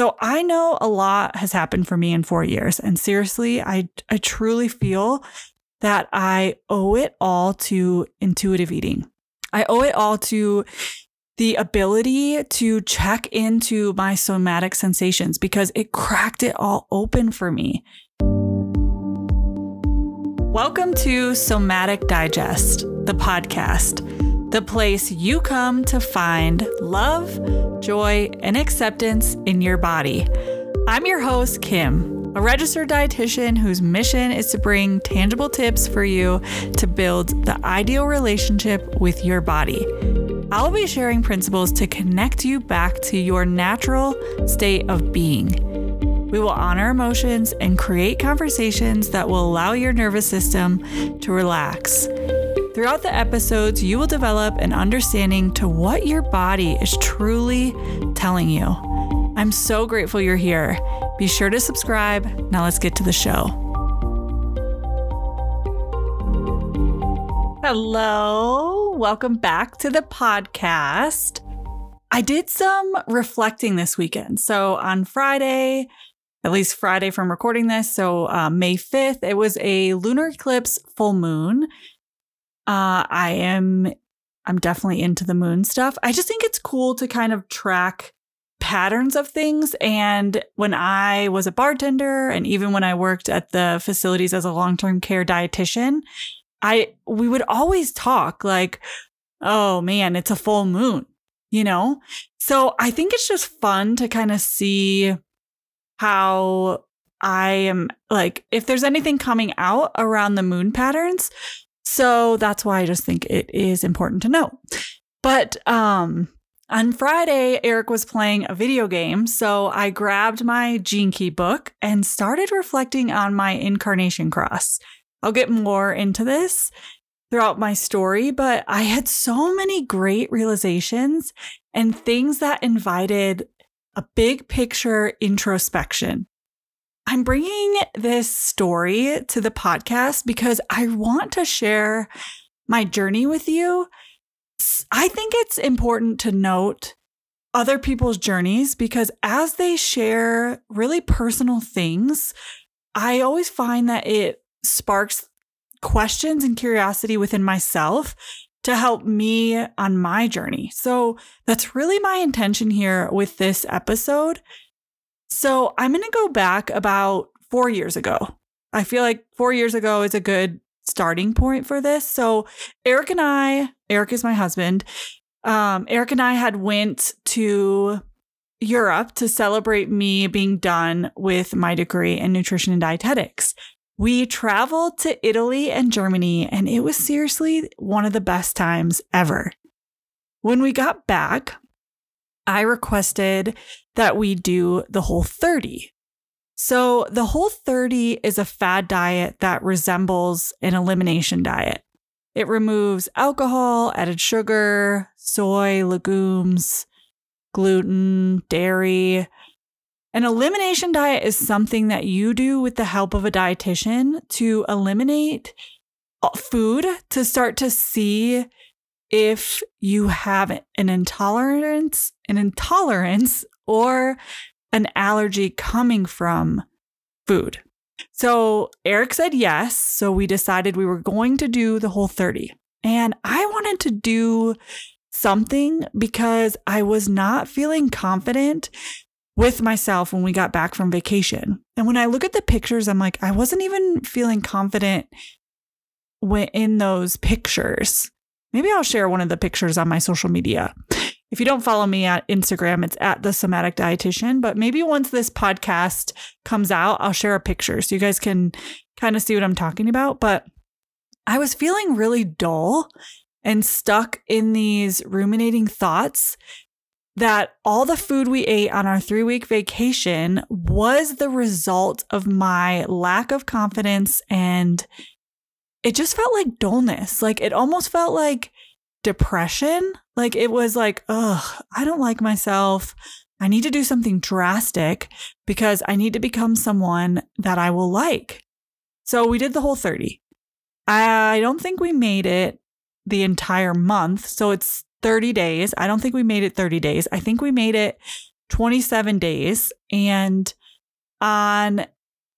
So I know a lot has happened for me in four years. And seriously, I, I truly feel that I owe it all to intuitive eating. I owe it all to the ability to check into my somatic sensations because it cracked it all open for me. Welcome to Somatic Digest, the podcast, the place you come to find love, joy, and acceptance in your body. I'm your host, Kim, a registered dietitian whose mission is to bring tangible tips for you to build the ideal relationship with your body. I'll be sharing principles to connect you back to your natural state of being. We will honor emotions and create conversations that will allow your nervous system to relax. Throughout the episodes, you will develop an understanding to what your body is truly telling you. I'm so grateful you're here. Be sure to subscribe. Now let's get to the show. Hello, welcome back to the podcast. I did some reflecting this weekend. So on Friday, at least Friday from recording this. So uh, May 5th, it was a lunar eclipse full moon. Uh, I am, I'm definitely into the moon stuff. I just think it's cool to kind of track patterns of things. And when I was a bartender and even when I worked at the facilities as a long-term care dietitian, I, we would always talk like, oh man, it's a full moon, you know? So I think it's just fun to kind of see how I am like, if there's anything coming out around the moon patterns. So that's why I just think it is important to know. But um, on Friday, Erik was playing a video game. So I grabbed my Gene Key book and started reflecting on my incarnation cross. I'll get more into this throughout my story, but I had so many great realizations and things that invited a big picture introspection. I'm bringing this story to the podcast because I want to share my journey with you. I think it's important to note other people's journeys because as they share really personal things, I always find that it sparks questions and curiosity within myself to help me on my journey. So that's really my intention here with this episode. So I'm going to go back about four years ago. I feel like four years ago is a good starting point for this. So Erik and I, Erik is my husband. Um, Erik and I had went to Europe to celebrate me being done with my degree in nutrition and dietetics. We traveled to Italy and Germany, and it was seriously one of the best times ever. When we got back, I requested that we do the Whole30. So, the Whole30 is a fad diet that resembles an elimination diet. It removes alcohol, added sugar, soy, legumes, gluten, dairy, an elimination diet is something that you do with the help of a dietitian to eliminate uh, food to start to see if you have an intolerance, an intolerance or an allergy coming from food. So Erik said yes. So we decided we were going to do the Whole30. And I wanted to do something because I was not feeling confident with myself when we got back from vacation. And when I look at the pictures, I'm like, I wasn't even feeling confident in those pictures. Maybe I'll share one of the pictures on my social media. If you don't follow me at Instagram, it's at the somatic dietitian. But maybe once this podcast comes out, I'll share a picture so you guys can kind of see what I'm talking about. But I was feeling really dull and stuck in these ruminating thoughts that all the food we ate on our three week vacation was the result of my lack of confidence. And it just felt like dullness. Like it almost felt like depression. Like it was like, ugh, I don't like myself. I need to do something drastic because I need to become someone that I will like. So we did the Whole30. I don't think we made it the entire month. So it's 30 days. I don't think we made it 30 days. I think we made it 27 days. And on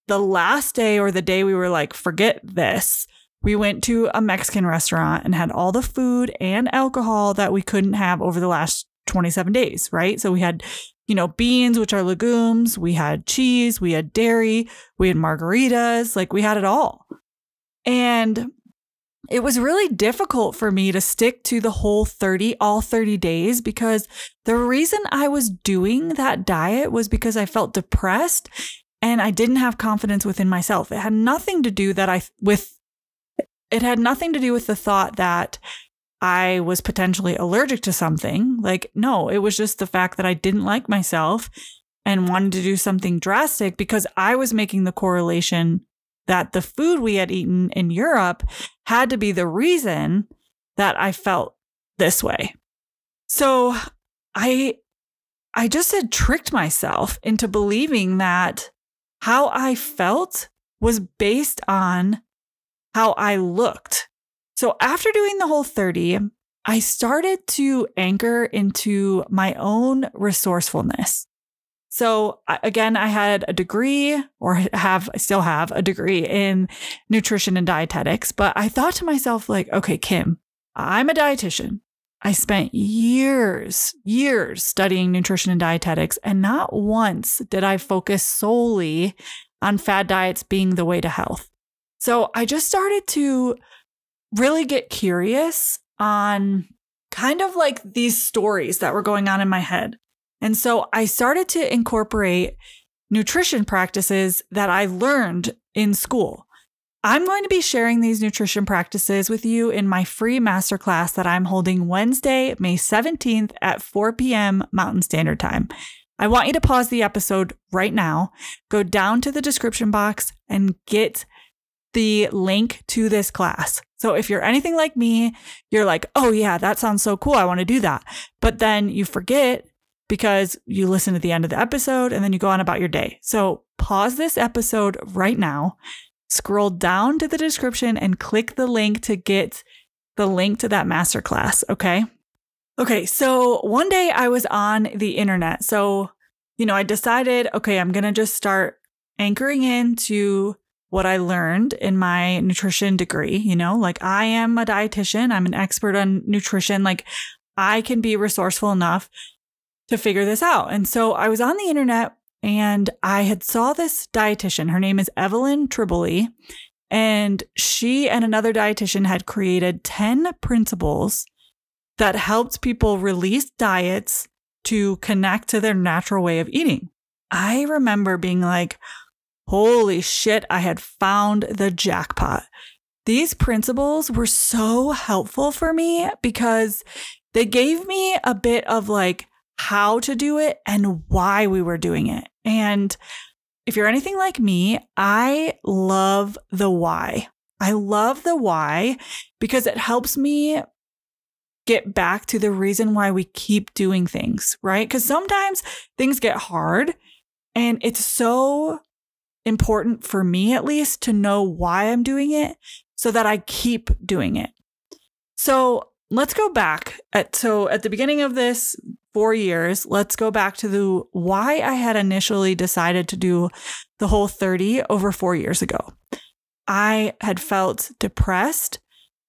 the last day or the day we were like, forget this, we went to a Mexican restaurant and had all the food and alcohol that we couldn't have over the last 27 days, right? So we had, you know, beans, which are legumes, we had cheese, we had dairy, we had margaritas, like we had it all. And it was really difficult for me to stick to the Whole30, all 30 days, because the reason I was doing that diet was because I felt depressed and I didn't have confidence within myself. It had nothing to do that I, with, it had nothing to do with the thought that I was potentially allergic to something. Like, no, it was just the fact that I didn't like myself and wanted to do something drastic because I was making the correlation that the food we had eaten in Europe had to be the reason that I felt this way. So I I just had tricked myself into believing that how I felt was based on how I looked. So after doing the Whole30, I started to anchor into my own resourcefulness. So again, I had a degree or have, I still have a degree in nutrition and dietetics, but I thought to myself, like, okay, Kim, I'm a dietitian. I spent years, years studying nutrition and dietetics, and not once did I focus solely on fad diets being the way to health. So I just started to really get curious on kind of like these stories that were going on in my head. And so I started to incorporate nutrition practices that I learned in school. I'm going to be sharing these nutrition practices with you in my free masterclass that I'm holding Wednesday, May 17th at 4 p.m. Mountain Standard Time. I want you to pause the episode right now, go down to the description box, and get the link to this class. So if you're anything like me, you're like, oh, yeah, that sounds so cool. I want to do that. But then you forget because you listen to the end of the episode and then you go on about your day. So pause this episode right now, scroll down to the description and click the link to get the link to that masterclass. Okay. Okay. So one day I was on the internet. So, you know, I decided, okay, I'm going to just start anchoring into what I learned in my nutrition degree. You know, like I am a dietitian, I'm an expert on nutrition. Like I can be resourceful enough to figure this out. And so I was on the internet and I had saw this dietitian. Her name is Evelyn Tribole. And she and another dietitian had created 10 principles that helped people release diets to connect to their natural way of eating. I remember being like, holy shit, I had found the jackpot. These principles were so helpful for me because they gave me a bit of like how to do it and why we were doing it. And if you're anything like me, I love the why. I love the why because it helps me get back to the reason why we keep doing things, right? Because sometimes things get hard and it's so important for me, at least, to know why I'm doing it so that I keep doing it. So let's go back at so at the beginning of this four years let's go back to the why i had initially decided to do the Whole30 over four years ago. I had felt depressed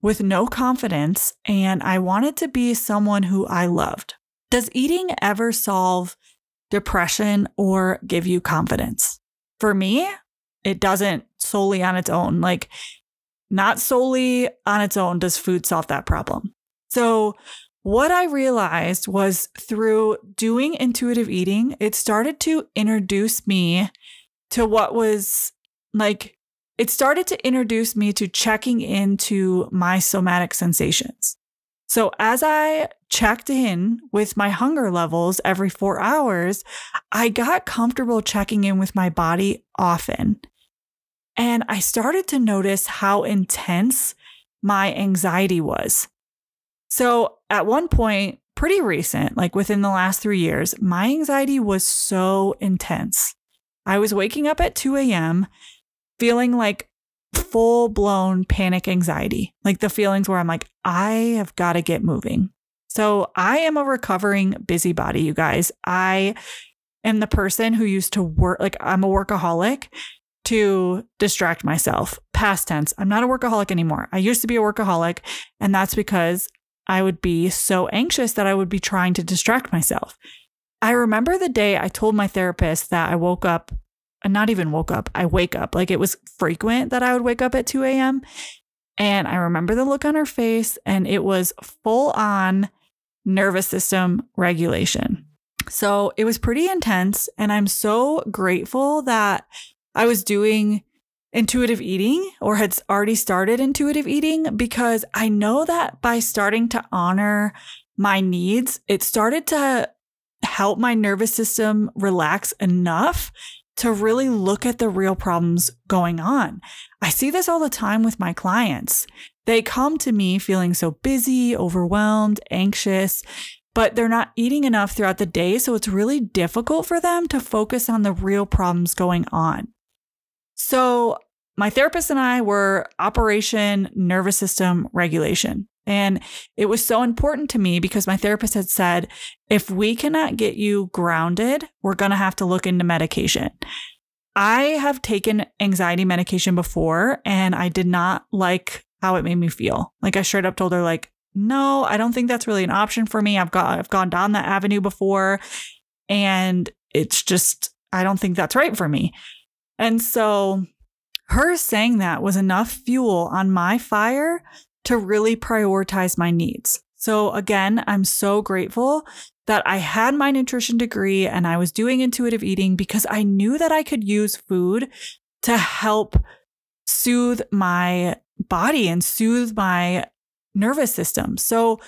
with no confidence and i wanted to be someone who i loved. Does eating ever solve depression or give you confidence for me it doesn't solely on its own like not solely on its own does food solve that problem so, what I realized was through doing intuitive eating, it started to introduce me to what was like, it started to introduce me to checking into my somatic sensations. So, as I checked in with my hunger levels every four hours, I got comfortable checking in with my body often. And I started to notice how intense my anxiety was. So at one point, pretty recent, like within the last three years, my anxiety was so intense. I was waking up at 2 a.m. feeling like full blown panic anxiety, like the feelings where I'm like, I have got to get moving. So I am a recovering busybody, you guys. I am the person who used to work, like, I'm a workaholic to distract myself. Past tense, I'm not a workaholic anymore. I used to be a workaholic, and that's because I would be so anxious that I would be trying to distract myself. I remember the day I told my therapist that I woke up, not even woke up, I wake up. Like it was frequent that I would wake up at 2 a.m. And I remember the look on her face, and it was full on nervous system regulation. So it was pretty intense. And I'm so grateful that I was doing intuitive eating or had already started intuitive eating because I know that by starting to honor my needs, it started to help my nervous system relax enough to really look at the real problems going on. I see this all the time with my clients. They come to me feeling so busy, overwhelmed, anxious, but they're not eating enough throughout the day. So it's really difficult for them to focus on the real problems going on. So my therapist and I were Operation Nervous System Regulation. And it was so important to me because my therapist had said, if we cannot get you grounded, we're going to have to look into medication. I have taken anxiety medication before and I did not like how it made me feel. Like I straight up told her like, no, I don't think that's really an option for me. I've got I've gone down that avenue before and it's just I don't think that's right for me. And so her saying that was enough fuel on my fire to really prioritize my needs. So again, I'm so grateful that I had my nutrition degree and I was doing intuitive eating because I knew that I could use food to help soothe my body and soothe my nervous system. So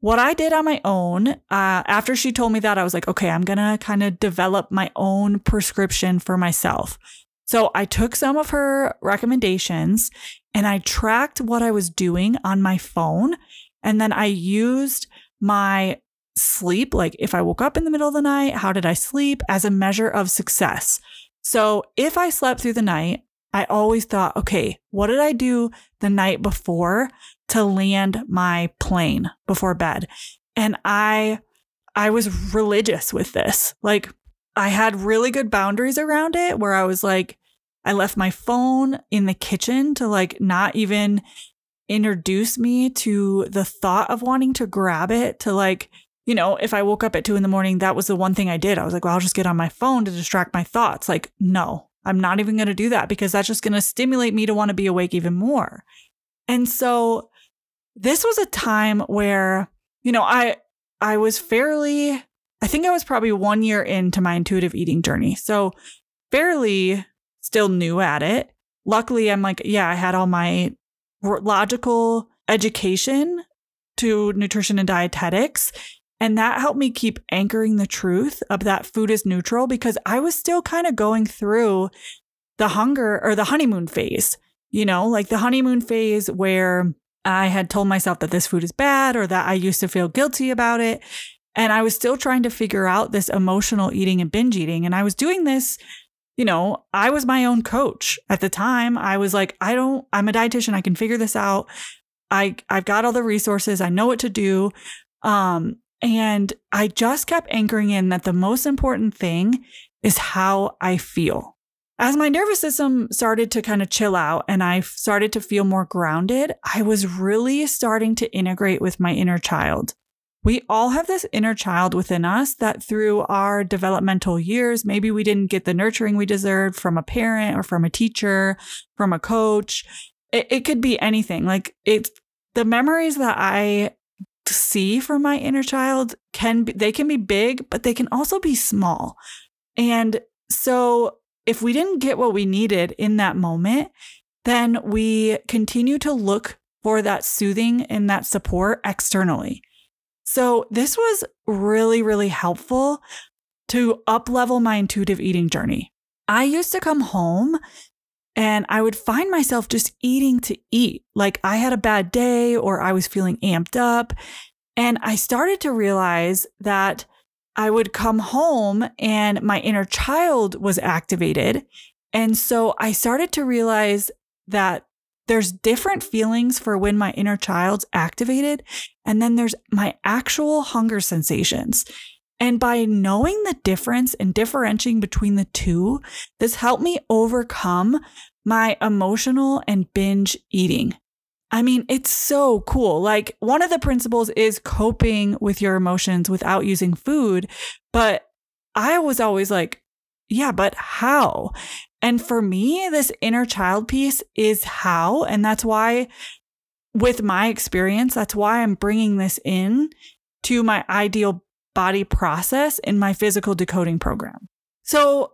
what I did on my own, uh, after she told me that, I was like, okay, I'm going to kind of develop my own prescription for myself. So I took some of her recommendations and I tracked what I was doing on my phone. And then I used my sleep, like if I woke up in the middle of the night, how did I sleep as a measure of success. So if I slept through the night, I always thought, okay, what did I do the night before to land my plane before bed? And I, I was religious with this. Like I had really good boundaries around it where I was like, I left my phone in the kitchen to like not even introduce me to the thought of wanting to grab it to like, you know, if I woke up at two in the morning, that was the one thing I did. I was like, well, I'll just get on my phone to distract my thoughts. Like, no, I'm not even going to do that because that's just going to stimulate me to want to be awake even more. And so this was a time where, you know, I, I was fairly, I think I was probably one year into my intuitive eating journey. So fairly still new at it. Luckily, I'm like, yeah, I had all my logical education to nutrition and dietetics. And that helped me keep anchoring the truth of that food is neutral because I was still kind of going through the hunger or the honeymoon phase, you know, like the honeymoon phase where I had told myself that this food is bad or that I used to feel guilty about it. And I was still trying to figure out this emotional eating and binge eating. And I was doing this you know, I was my own coach at the time. I was like, I don't, I'm a dietitian. I can figure this out. I, I've got all the resources. I know what to do. Um, and I just kept anchoring in that the most important thing is how I feel. As my nervous system started to kind of chill out and I started to feel more grounded, I was really starting to integrate with my inner child. We all have this inner child within us that through our developmental years, maybe we didn't get the nurturing we deserved from a parent or from a teacher, from a coach. It, it could be anything. Like it's the memories that I see from my inner child can be, they can be big, but they can also be small. And so if we didn't get what we needed in that moment, then we continue to look for that soothing and that support externally. So this was really, really helpful to up level my intuitive eating journey. I used to come home and I would find myself just eating to eat. Like I had a bad day or I was feeling amped up. And I started to realize that I would come home and my inner child was activated. And so I started to realize that there's different feelings for when my inner child's activated. And then there's my actual hunger sensations. And by knowing the difference and differentiating between the two, this helped me overcome my emotional and binge eating. I mean, it's so cool. Like, one of the principles is coping with your emotions without using food. But I was always like, yeah, but how? And for me, this inner child piece is how. And that's why, with my experience, that's why I'm bringing this in to my ideal body process in my physical decoding program. So,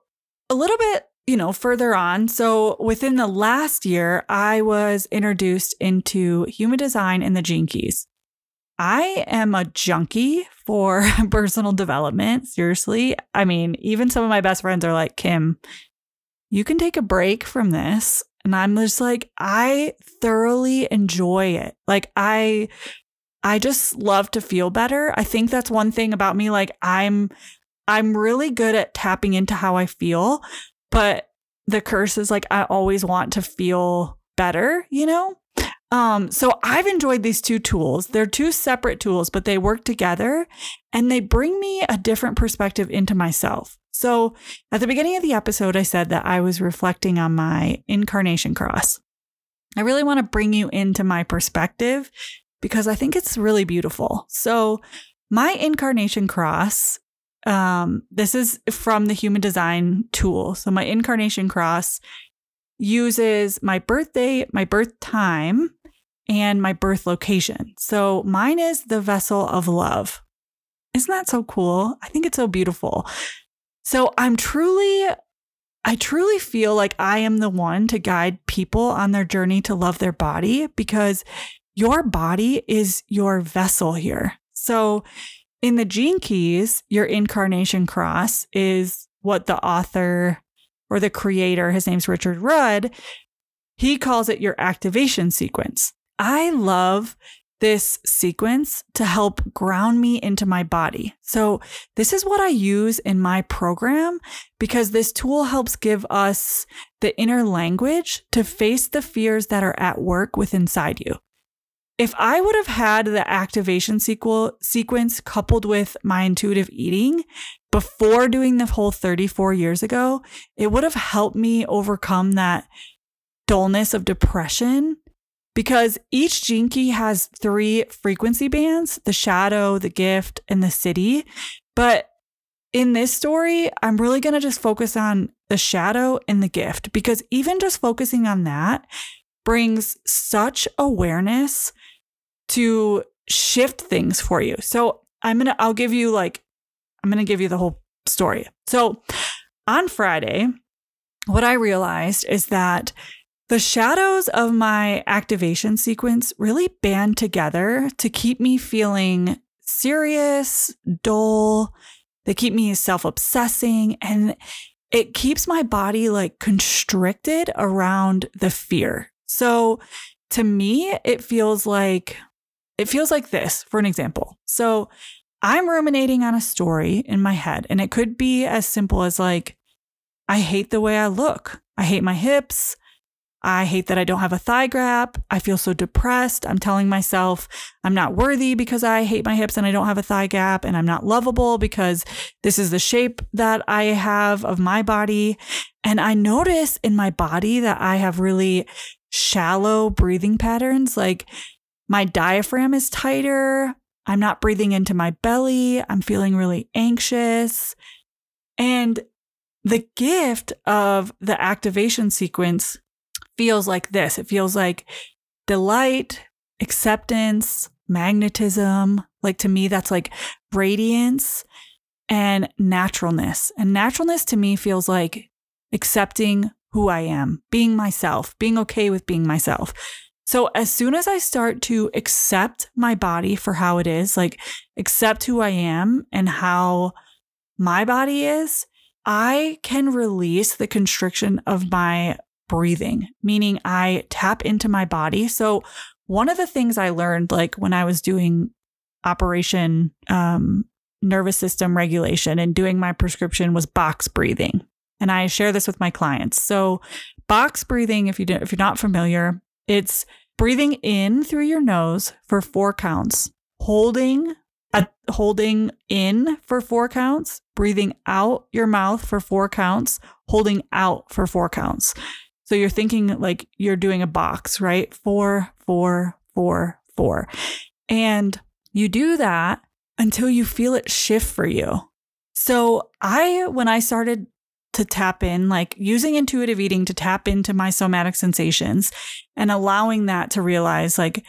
a little bit you know, further on. So within the last year, I was introduced into human design and the gene keys. I am a junkie for personal development. Seriously. I mean, even some of my best friends are like, Kim, you can take a break from this. And I'm just like, I thoroughly enjoy it. Like, I, I just love to feel better. I think that's one thing about me. Like, I'm, I'm really good at tapping into how I feel, but the curse is like I always want to feel better, you know? Um, so I've enjoyed these two tools. They're two separate tools, but they work together and they bring me a different perspective into myself. So at the beginning of the episode, I said that I was reflecting on my incarnation cross. I really want to bring you into my perspective because I think it's really beautiful. So my incarnation cross um, this is from the human design tool. So my incarnation cross uses my birthday, my birth time, and my birth location. So mine is the vessel of love. Isn't that so cool? I think it's so beautiful. So I'm truly, I truly feel like I am the one to guide people on their journey to love their body because your body is your vessel here. So in the Gene Keys, your incarnation cross is what the author or the creator, his name's Richard Rudd, he calls it your activation sequence. I love this sequence to help ground me into my body. So, this is what I use in my program because this tool helps give us the inner language to face the fears that are at work within inside you if I would have had the activation sequel sequence coupled with my intuitive eating before doing the whole 34 years ago, it would have helped me overcome that dullness of depression because each key has three frequency bands the shadow, the gift, and the Siddhi. But in this story, I'm really going to just focus on the shadow and the gift because even just focusing on that brings such awareness to shift things for you. So I'm going to, I'll give you like, I'm going to give you the whole story. So on Friday, what I realized is that the shadows of my activation sequence really band together to keep me feeling serious, dull. They keep me self obsessing and it keeps my body like constricted around the fear. So to me, it feels like it feels like this, for an example. So I'm ruminating on a story in my head, and it could be as simple as like, I hate the way I look. I hate my hips. I hate that I don't have a thigh gap. I feel so depressed. I'm telling myself I'm not worthy because I hate my hips and I don't have a thigh gap. And I'm not lovable because this is the shape that I have of my body. And I notice in my body that I have really shallow breathing patterns. Like my diaphragm is tighter. I'm not breathing into my belly. I'm feeling really anxious. And the gift of the activation sequence feels like this it feels like delight, acceptance, magnetism. Like to me, that's like radiance and naturalness. And naturalness to me feels like accepting who I am, being myself, being okay with being myself. So as soon as I start to accept my body for how it is, like accept who I am and how my body is, I can release the constriction of my breathing, meaning I tap into my body. So one of the things I learned, like when I was doing operation um, nervous system regulation and doing my prescription was box breathing. And I share this with my clients. So box breathing, if you if you're not familiar, it's breathing in through your nose for four counts, holding a, holding in for four counts, breathing out your mouth for four counts, holding out for four counts. So you're thinking like you're doing a box, right? Four, four, four, four. And you do that until you feel it shift for you. So I, when I started to tap in, like using intuitive eating to tap into my somatic sensations and allowing that to realize like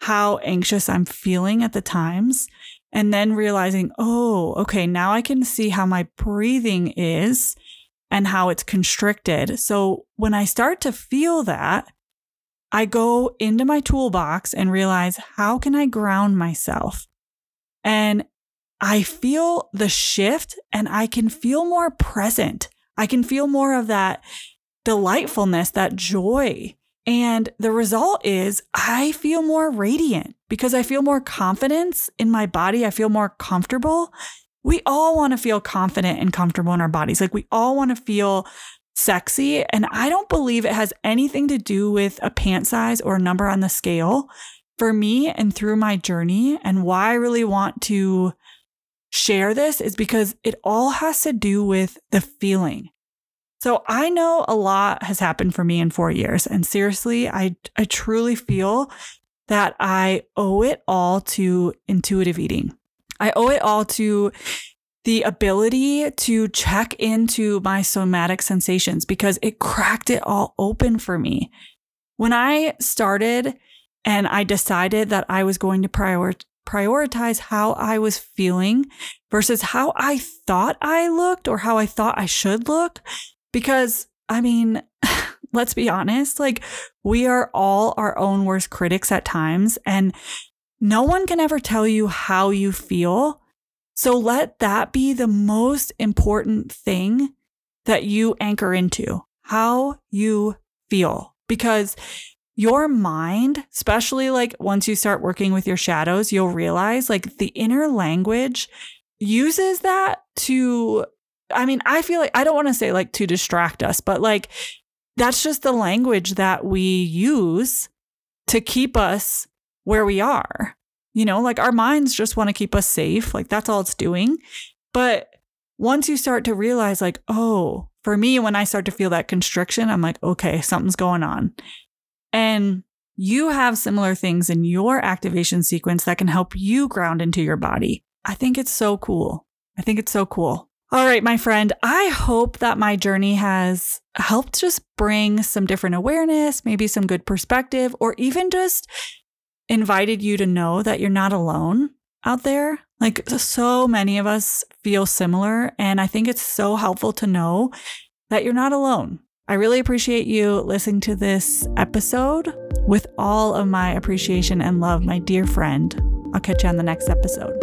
how anxious I'm feeling at the times. And then realizing, oh, okay, now I can see how my breathing is and how it's constricted. So when I start to feel that, I go into my toolbox and realize how can I ground myself? And I feel the shift and I can feel more present. I can feel more of that delightfulness, that joy. And the result is I feel more radiant because I feel more confidence in my body. I feel more comfortable. We all want to feel confident and comfortable in our bodies. Like we all want to feel sexy. And I don't believe it has anything to do with a pant size or a number on the scale. For me and through my journey, and why I really want to share this is because it all has to do with the feeling. So I know a lot has happened for me in four years. And seriously, I, I truly feel that I owe it all to intuitive eating. I owe it all to the ability to check into my somatic sensations because it cracked it all open for me. When I started and I decided that I was going to prior- prioritize how I was feeling versus how I thought I looked or how I thought I should look, because I mean, let's be honest, like we are all our own worst critics at times, and no one can ever tell you how you feel so let that be the most important thing that you anchor into how you feel. Because your mind, especially like once you start working with your shadows, you'll realize like the inner language uses that to, I mean, I feel like I don't want to say like to distract us, but like that's just the language that we use to keep us where we are. You know, like our minds just want to keep us safe. Like that's all it's doing. But once you start to realize, like, oh, for me, when I start to feel that constriction, I'm like, okay, something's going on. And you have similar things in your activation sequence that can help you ground into your body. I think it's so cool. I think it's so cool. All right, my friend, I hope that my journey has helped just bring some different awareness, maybe some good perspective, or even just invited you to know that you're not alone out there. Like so many of us feel similar. And I think it's so helpful to know that you're not alone. I really appreciate you listening to this episode with all of my appreciation and love, my dear friend. I'll catch you on the next episode.